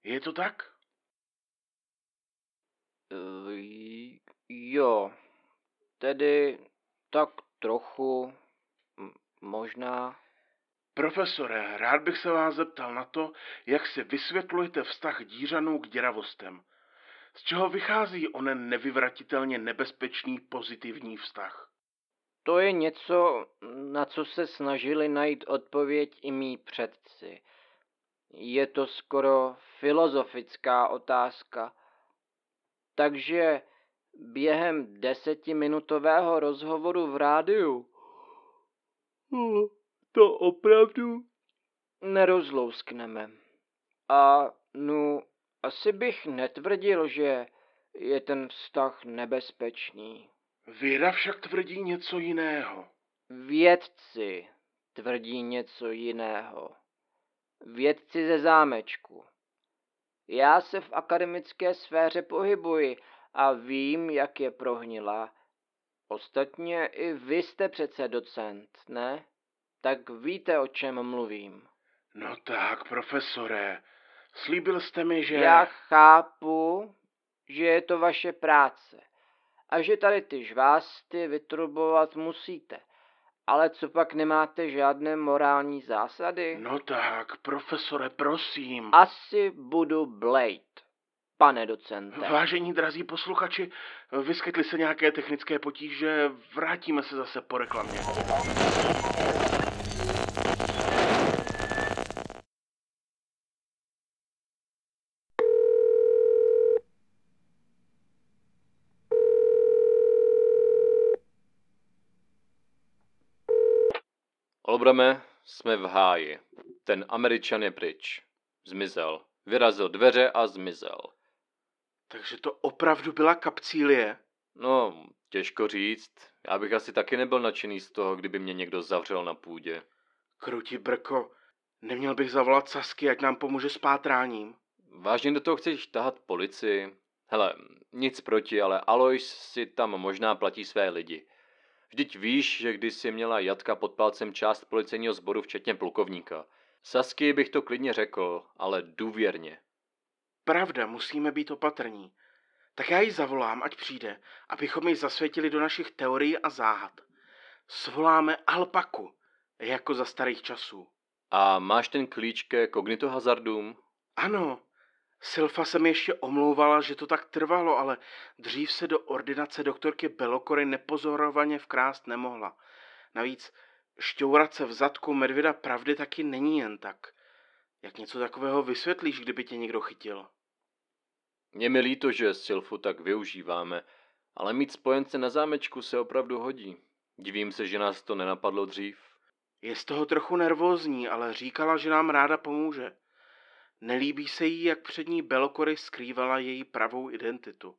Je to tak? Uh, jo, tedy tak trochu, možná. Profesore, rád bych se vás zeptal na to, jak si vysvětlujete vztah dířanů k děravostem. Z čeho vychází onen nevyvratitelně nebezpečný pozitivní vztah? To je něco, na co se snažili najít odpověď i mý předci. Je to skoro filozofická otázka. Takže během desetiminutového rozhovoru v rádiu to opravdu nerozlouskneme. A no, asi bych netvrdil, že je ten vztah nebezpečný. Věda však tvrdí něco jiného. Vědci tvrdí něco jiného. Vědci ze zámečku. Já se v akademické sféře pohybuji a vím, jak je prohnila. Ostatně i vy jste přece docent, ne? Tak víte, o čem mluvím. No tak, profesore, slíbil jste mi, že... Já chápu, že je to vaše práce a že tady ty žvásty vytrubovat musíte. Ale co pak nemáte žádné morální zásady? No tak, profesore, prosím. Asi budu Blade, pane docente. Vážení drazí posluchači, vyskytly se nějaké technické potíže, vrátíme se zase po reklamě. Olbrame, jsme v háji. Ten američan je pryč. Zmizel. Vyrazil dveře a zmizel. Takže to opravdu byla kapcílie? No, těžko říct. Já bych asi taky nebyl nadšený z toho, kdyby mě někdo zavřel na půdě. Kruti brko, neměl bych zavolat Sasky, ať nám pomůže s pátráním. Vážně do toho chceš tahat policii? Hele, nic proti, ale Alois si tam možná platí své lidi. Vždyť víš, že když si měla Jatka pod palcem část policejního sboru, včetně plukovníka. Sasky bych to klidně řekl, ale důvěrně. Pravda, musíme být opatrní. Tak já ji zavolám, ať přijde, abychom ji zasvětili do našich teorií a záhad. Svoláme alpaku, jako za starých časů. A máš ten klíč ke kognitohazardům? Ano, Silfa se mi ještě omlouvala, že to tak trvalo, ale dřív se do ordinace doktorky Belokory nepozorovaně vkrást nemohla. Navíc šťourat se v zadku medvěda pravdy taky není jen tak. Jak něco takového vysvětlíš, kdyby tě někdo chytil? Je mi líto, že Silfu tak využíváme, ale mít spojence na zámečku se opravdu hodí. Divím se, že nás to nenapadlo dřív. Je z toho trochu nervózní, ale říkala, že nám ráda pomůže. Nelíbí se jí, jak před ní Belokory skrývala její pravou identitu.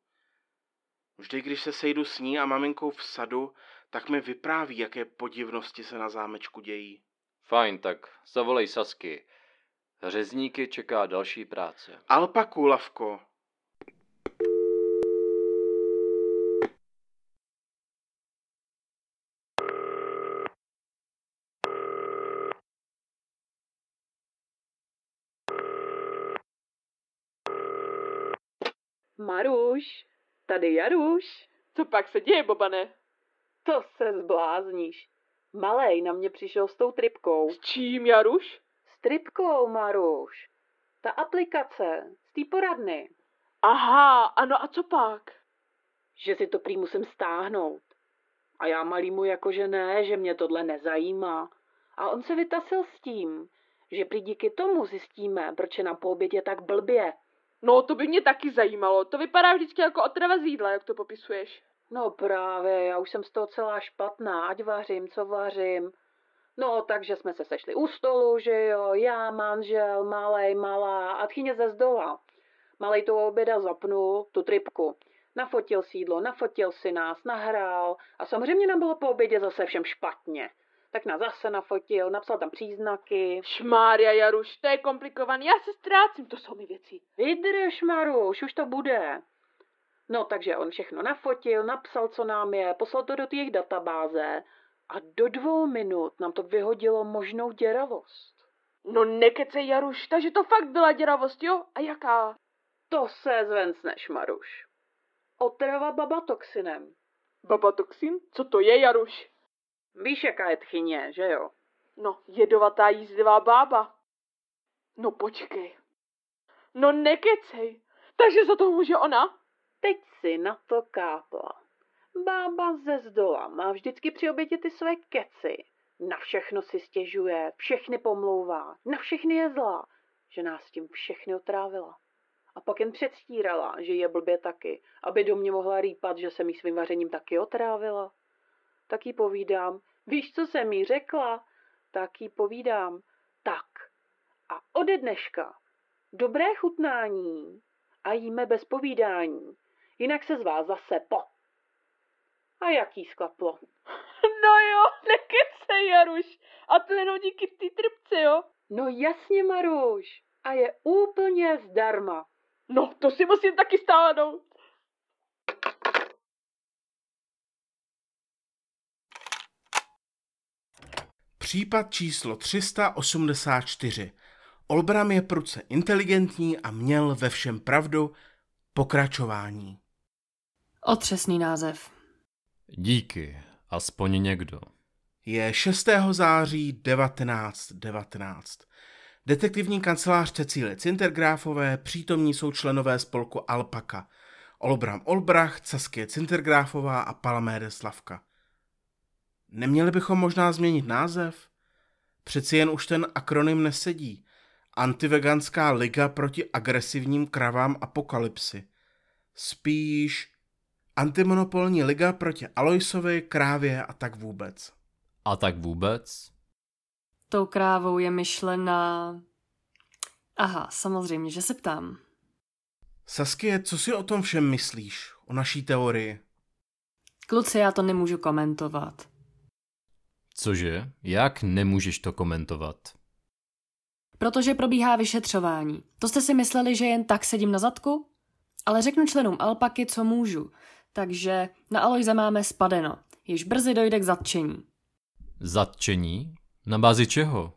Vždy, když se sejdu s ní a maminkou v sadu, tak mi vypráví, jaké podivnosti se na zámečku dějí. Fajn, tak zavolej Sasky. Řezníky čeká další práce. Alpaku, Lavko. Maruš, tady Jaruš. Co pak se děje, Bobane? To se zblázníš. Malej na mě přišel s tou tripkou. S čím, Jaruš? S tripkou, Maruš. Ta aplikace, z té poradny. Aha, ano a co pak? Že si to prý musím stáhnout. A já malýmu jako, že ne, že mě tohle nezajímá. A on se vytasil s tím, že prý díky tomu zjistíme, proč je na poobědě tak blbě. No, to by mě taky zajímalo. To vypadá vždycky jako otrava z jídla, jak to popisuješ. No právě, já už jsem z toho celá špatná, ať vařím, co vařím. No, takže jsme se sešli u stolu, že jo, já, manžel, malej, malá a tchyně ze zdola. Malej tu oběda zapnul, tu tripku. Nafotil sídlo, nafotil si nás, nahrál a samozřejmě nám bylo po obědě zase všem špatně. Tak nás zase nafotil, napsal tam příznaky. Šmária, Jaruš, to je komplikovaný, já se ztrácím, to jsou mi věci. Vydrž, Maruš, už to bude. No takže on všechno nafotil, napsal, co nám je, poslal to do jejich databáze a do dvou minut nám to vyhodilo možnou děravost. No nekecej, Jaruš, takže to fakt byla děravost, jo? A jaká? To se zvencneš, Maruš. Otrava babatoxinem. Babatoxin? Co to je, Jaruš? Víš, jaká je tchyně, že jo? No, jedovatá jízdivá bába. No počkej. No nekecej. Takže za to může ona? Teď si na to kápla. Bába ze zdola má vždycky při obětě ty své keci. Na všechno si stěžuje, všechny pomlouvá, na všechny je zlá, že nás tím všechny otrávila. A pak jen předstírala, že je blbě taky, aby do mě mohla rýpat, že se mi svým vařením taky otrávila. Tak jí povídám, víš, co jsem jí řekla? Tak jí povídám, tak. A ode dneška dobré chutnání a jíme bez povídání, jinak se z vás zase po. A jaký sklaplo? No jo, nekecej, Jaruš. A to jenom díky té trpce, jo? No jasně, Maruš. A je úplně zdarma. No, to si musím taky stáhnout. Případ číslo 384. Olbram je pruce inteligentní a měl ve všem pravdu. Pokračování. Otřesný název. Díky, aspoň někdo. Je 6. září 1919. Detektivní kancelář Cecílie Cintergráfové přítomní jsou členové spolku Alpaka. Olbram Olbrach, Saskie Cintergráfová a Palaméde Slavka. Neměli bychom možná změnit název? Přeci jen už ten akronym nesedí. Antiveganská liga proti agresivním kravám apokalypsy. Spíš antimonopolní liga proti Aloisovi, krávě a tak vůbec. A tak vůbec? Tou krávou je myšlena... Aha, samozřejmě, že se ptám. Saskie, co si o tom všem myslíš? O naší teorii? Kluci, já to nemůžu komentovat. Cože? Jak nemůžeš to komentovat? Protože probíhá vyšetřování. To jste si mysleli, že jen tak sedím na zadku? Ale řeknu členům Alpaky, co můžu. Takže na Alojze máme spadeno. Již brzy dojde k zatčení. Zatčení? Na bázi čeho?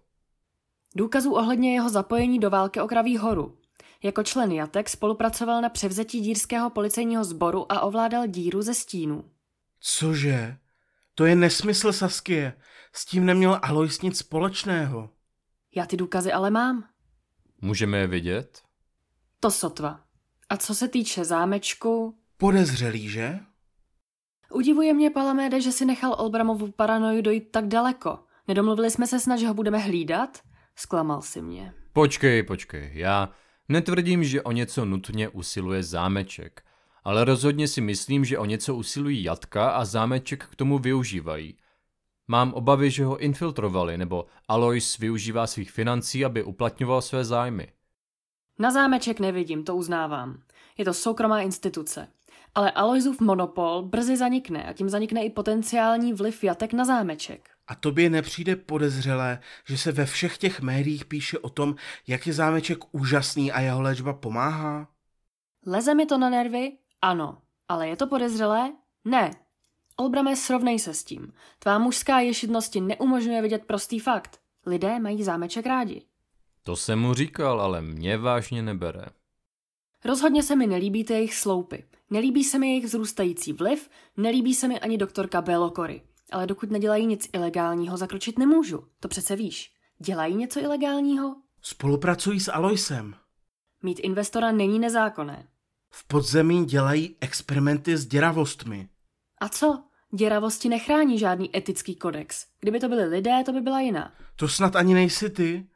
Důkazů ohledně jeho zapojení do války o Kraví horu. Jako člen Jatek spolupracoval na převzetí dírského policejního sboru a ovládal díru ze stínů. Cože? To je nesmysl, Saskie. S tím neměl Alois nic společného. Já ty důkazy ale mám. Můžeme je vidět? To sotva. A co se týče zámečku, Podezřelý, že? udivuje mě Palaméde, že si nechal Olbramovu paranoju dojít tak daleko. Nedomluvili jsme se snad, že ho budeme hlídat? Zklamal si mě. Počkej, počkej, já netvrdím, že o něco nutně usiluje zámeček, ale rozhodně si myslím, že o něco usilují jatka a zámeček k tomu využívají. Mám obavy, že ho infiltrovali, nebo Alois využívá svých financí, aby uplatňoval své zájmy. Na zámeček nevidím, to uznávám. Je to soukromá instituce. Ale Aloisův monopol brzy zanikne a tím zanikne i potenciální vliv jatek na zámeček. A tobě nepřijde podezřelé, že se ve všech těch médiích píše o tom, jak je zámeček úžasný a jeho léčba pomáhá? Leze mi to na nervy? Ano. Ale je to podezřelé? Ne. Olbrame, srovnej se s tím. Tvá mužská ješitnost ti neumožňuje vidět prostý fakt. Lidé mají zámeček rádi. To jsem mu říkal, ale mě vážně nebere. Rozhodně se mi nelíbí ty jejich sloupy. Nelíbí se mi jejich vzrůstající vliv, nelíbí se mi ani doktorka Belokory. Ale dokud nedělají nic ilegálního, zakročit nemůžu. To přece víš. Dělají něco ilegálního? Spolupracují s Aloisem. Mít investora není nezákonné. V podzemí dělají experimenty s děravostmi. A co? Děravosti nechrání žádný etický kodex. Kdyby to byli lidé, to by byla jiná. To snad ani nejsi ty?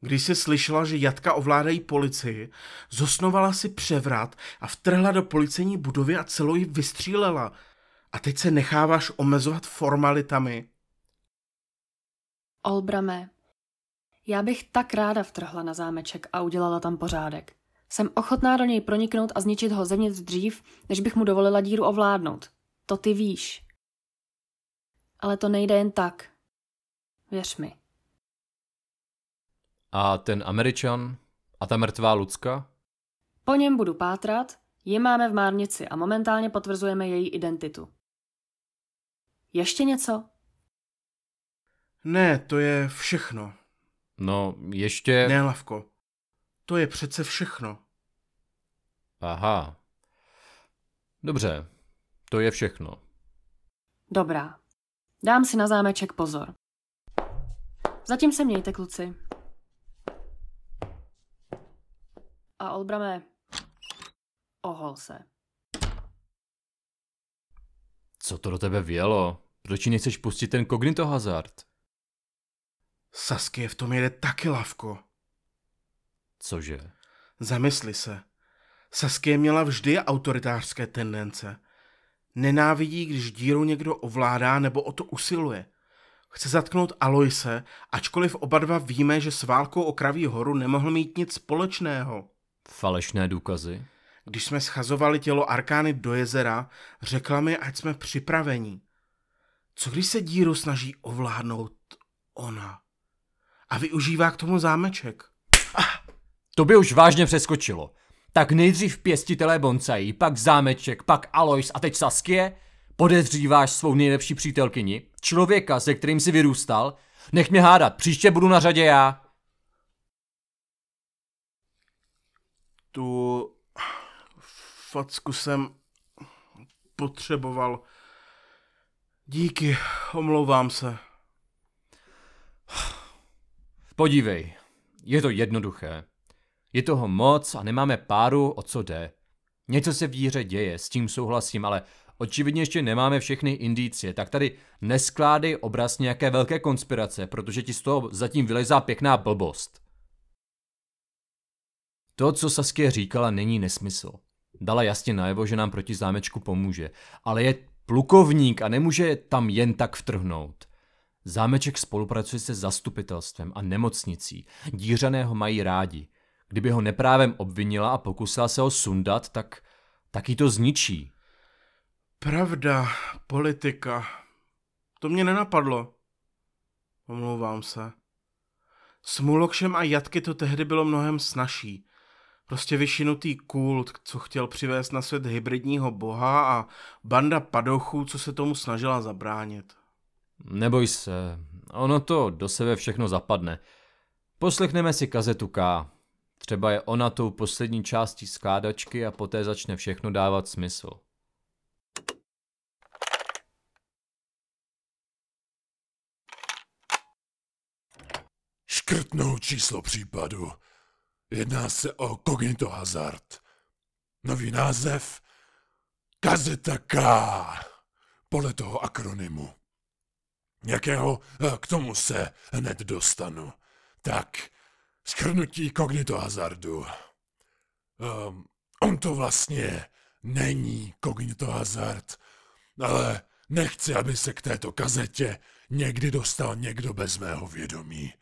Když jsi slyšela, že jatka ovládají policii, zosnovala si převrat a vtrhla do policejní budovy a celou ji vystřílela. A teď se necháváš omezovat formalitami. Olbrame, já bych tak ráda vtrhla na zámeček a udělala tam pořádek. Jsem ochotná do něj proniknout a zničit ho zevnitř dřív, než bych mu dovolila díru ovládnout. To ty víš. Ale to nejde jen tak. Věř mi. A ten Američan? A ta mrtvá Lucka? Po něm budu pátrat, Ji máme v Márnici a momentálně potvrzujeme její identitu. Ještě něco? Ne, to je všechno. No, ještě... Ne, Lavko. To je přece všechno. Aha. Dobře, to je všechno. Dobrá. Dám si na zámeček pozor. Zatím se mějte, kluci. A Olbrame, ohol se. Co to do tebe vělo? Proč nechceš pustit ten kognito hazard? Saskie v tom jede taky, Lavko. Cože? Zamysli se. Saskie měla vždy autoritářské tendence. Nenávidí, když díru někdo ovládá nebo o to usiluje. Chce zatknout Aloise, ačkoliv oba dva víme, že s válkou o Kraví horu nemohl mít nic společného. Falešné důkazy? Když jsme schazovali tělo Arkány do jezera, řekla mi, ať jsme připraveni. Co když se díru snaží ovládnout ona? A využívá k tomu zámeček. To by už vážně přeskočilo. Tak nejdřív pěstitelé bonsají, pak zámeček, pak Alois a teď Saskie? Podezříváš svou nejlepší přítelkyni? Člověka, se kterým si vyrůstal? Nech mě hádat, příště budu na řadě já. Tu facku jsem potřeboval. Díky, omlouvám se. Podívej, je to jednoduché. Je toho moc a nemáme páru, o co jde. Něco se v díře děje, s tím souhlasím, ale očividně ještě nemáme všechny indicie, tak tady neskládej obraz nějaké velké konspirace, protože ti z toho zatím vylezá pěkná blbost. To, co Saskia říkala, není nesmysl. Dala jasně najevo, že nám proti zámečku pomůže, ale je plukovník a nemůže tam jen tak vtrhnout. Zámeček spolupracuje se zastupitelstvem a nemocnicí. Dířané ho mají rádi. Kdyby ho neprávem obvinila a pokusila se ho sundat, tak, tak jí to zničí. Pravda, politika. To mě nenapadlo. Omlouvám se. S Mulokšem a Jatky to tehdy bylo mnohem snažší. Prostě vyšinutý kult, co chtěl přivést na svět hybridního boha a banda padochů, co se tomu snažila zabránit. Neboj se, ono to do sebe všechno zapadne. Poslechneme si kazetu K. Třeba je ona tou poslední částí skládačky a poté začne všechno dávat smysl. Škrtnout číslo případu. Jedná se o Cognito Hazard. Nový název Kazeta K. Podle toho akronymu. Jakého k tomu se hned dostanu. Tak, schrnutí Cognito Hazardu. Um, on to vlastně není Cognito Hazard, ale nechci, aby se k této kazetě někdy dostal někdo bez mého vědomí.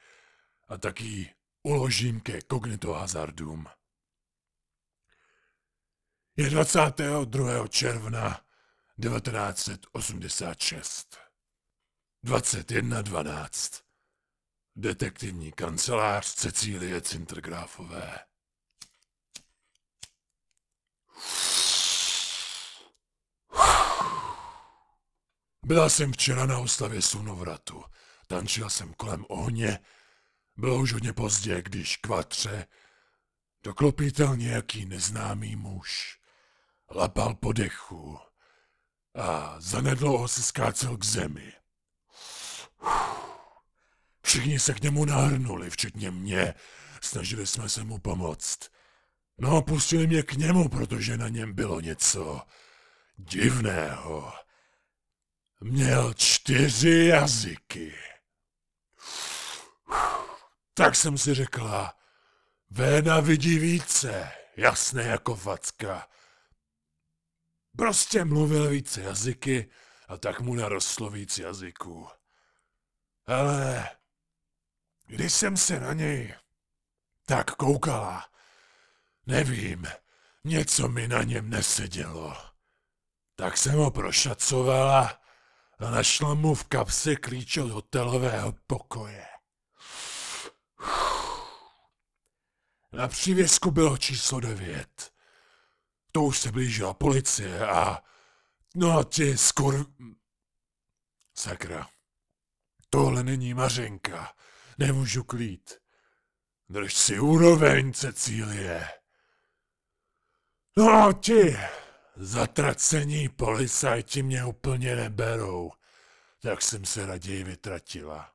A taky uložím ke Cognito Hazardům. Je 22. června 1986. 21.12. Detektivní kancelář Cecílie Cintergráfové. Byla jsem včera na oslavě slunovratu. Tančila jsem kolem ohně. Bylo už hodně pozdě, když kvatře doklopítel nějaký neznámý muž. Lapal po dechu a zanedlouho se skácel k zemi. Všichni se k němu nahrnuli, včetně mě. Snažili jsme se mu pomoct. No, pustili mě k němu, protože na něm bylo něco divného. Měl čtyři jazyky. Tak jsem si řekla, Véna vidí více, jasné jako facka. Prostě mluvil více jazyky a tak mu narostlo víc jazyků. Ale když jsem se na něj tak koukala, nevím, něco mi na něm nesedělo. Tak jsem ho prošacovala a našla mu v kapse klíč od hotelového pokoje. Na přívěsku bylo číslo devět. to už se blížila policie a... No a ti skor... Sakra. Tohle není Mařenka. Nemůžu klít. Drž si úroveň, Cecílie. No ti, zatracení policajti mě úplně neberou, tak jsem se raději vytratila.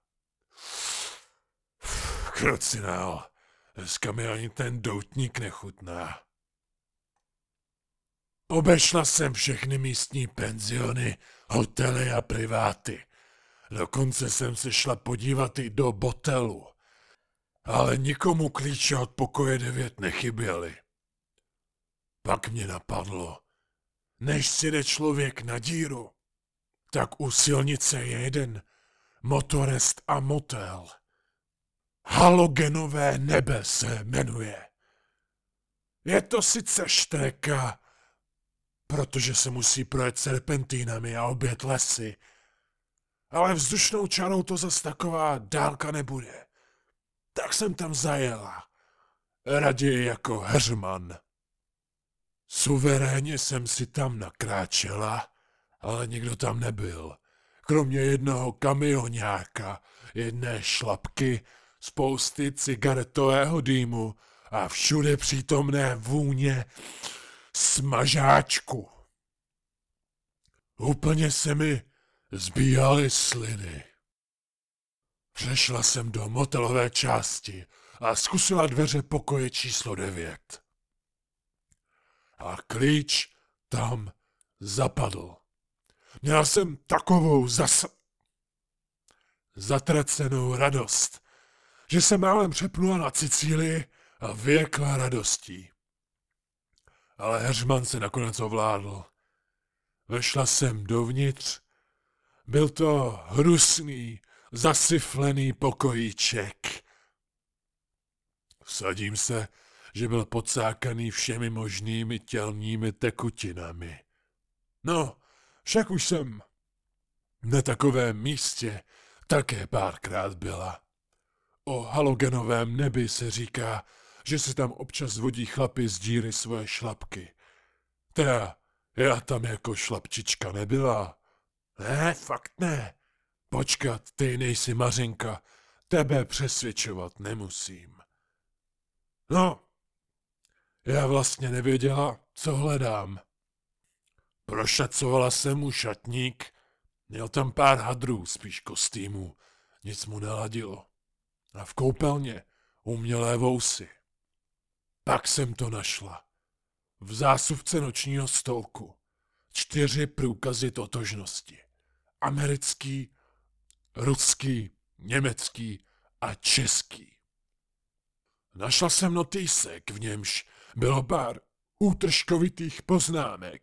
Krocinál, dneska mi ani ten doutník nechutná. Obešla jsem všechny místní penziony, hotely a priváty. Dokonce jsem se šla podívat i do botelu. Ale nikomu klíče od pokoje devět nechyběly. Pak mě napadlo, než si jde člověk na díru, tak u silnice je jeden motorest a motel. Halogenové nebe se jmenuje. Je to sice štreka, protože se musí projet serpentínami a obět lesy, ale vzdušnou čarou to zas taková dálka nebude. Tak jsem tam zajela. Raději jako Heřman. Suverénně jsem si tam nakráčela, ale nikdo tam nebyl. Kromě jednoho kamionáka, jedné šlapky, spousty cigaretového dýmu a všude přítomné vůně smažáčku. Úplně se mi zbíjaly sliny. Přešla jsem do motelové části a zkusila dveře pokoje číslo devět. A klíč tam zapadl. Měla jsem takovou zas... zatracenou radost, že se málem přepnula na Cicílii a věkla radostí. Ale Heřman se nakonec ovládl. Vešla jsem dovnitř. Byl to hrusný, zasyflený pokojíček. Vsadím se, že byl pocákaný všemi možnými tělními tekutinami. No, však už jsem na takovém místě také párkrát byla. O halogenovém nebi se říká, že se tam občas vodí chlapy z díry svoje šlapky. Teda, já tam jako šlapčička nebyla. Ne, fakt ne. Počkat, ty nejsi Mařinka, tebe přesvědčovat nemusím. No, já vlastně nevěděla, co hledám. Prošacovala jsem mu šatník, měl tam pár hadrů, spíš kostýmů, nic mu neladilo. A v koupelně umělé vousy. Pak jsem to našla. V zásuvce nočního stolku. Čtyři průkazy totožnosti. Americký, ruský, německý a český. Našla jsem notýsek, v němž bylo pár útržkovitých poznámek.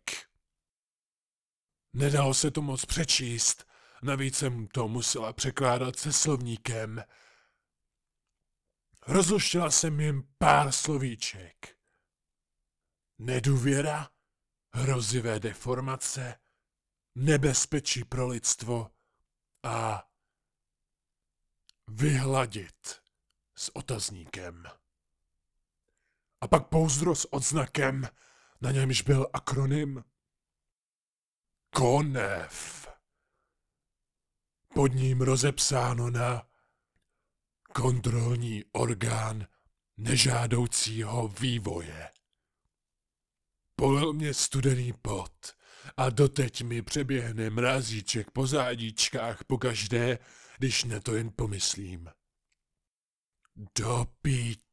Nedalo se to moc přečíst, navíc jsem to musela překládat se slovníkem. Rozluštila jsem jim pár slovíček. Nedůvěra, hrozivé deformace, nebezpečí pro lidstvo a vyhladit s otazníkem. A pak pouzdro s odznakem, na němž byl akronym KONEV. Pod ním rozepsáno na kontrolní orgán nežádoucího vývoje. Polil mě studený pot a doteď mi přeběhne mrazíček po zádíčkách pokaždé, když na to jen pomyslím. Do pít.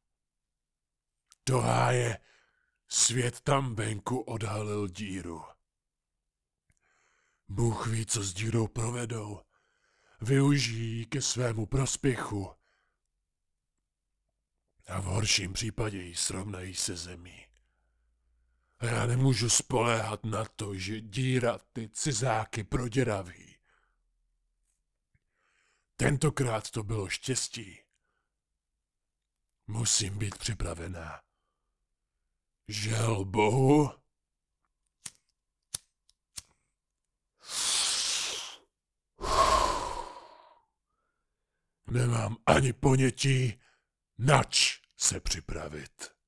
Do háje. Svět tam venku odhalil díru. Bůh ví, co s dírou provedou. Využijí ke svému prospěchu. A v horším případě ji srovnají se zemí. Já nemůžu spoléhat na to, že díra ty cizáky proděraví. Tentokrát to bylo štěstí. Musím být připravená. Žel Bohu. Nemám ani ponětí, nač se připravit.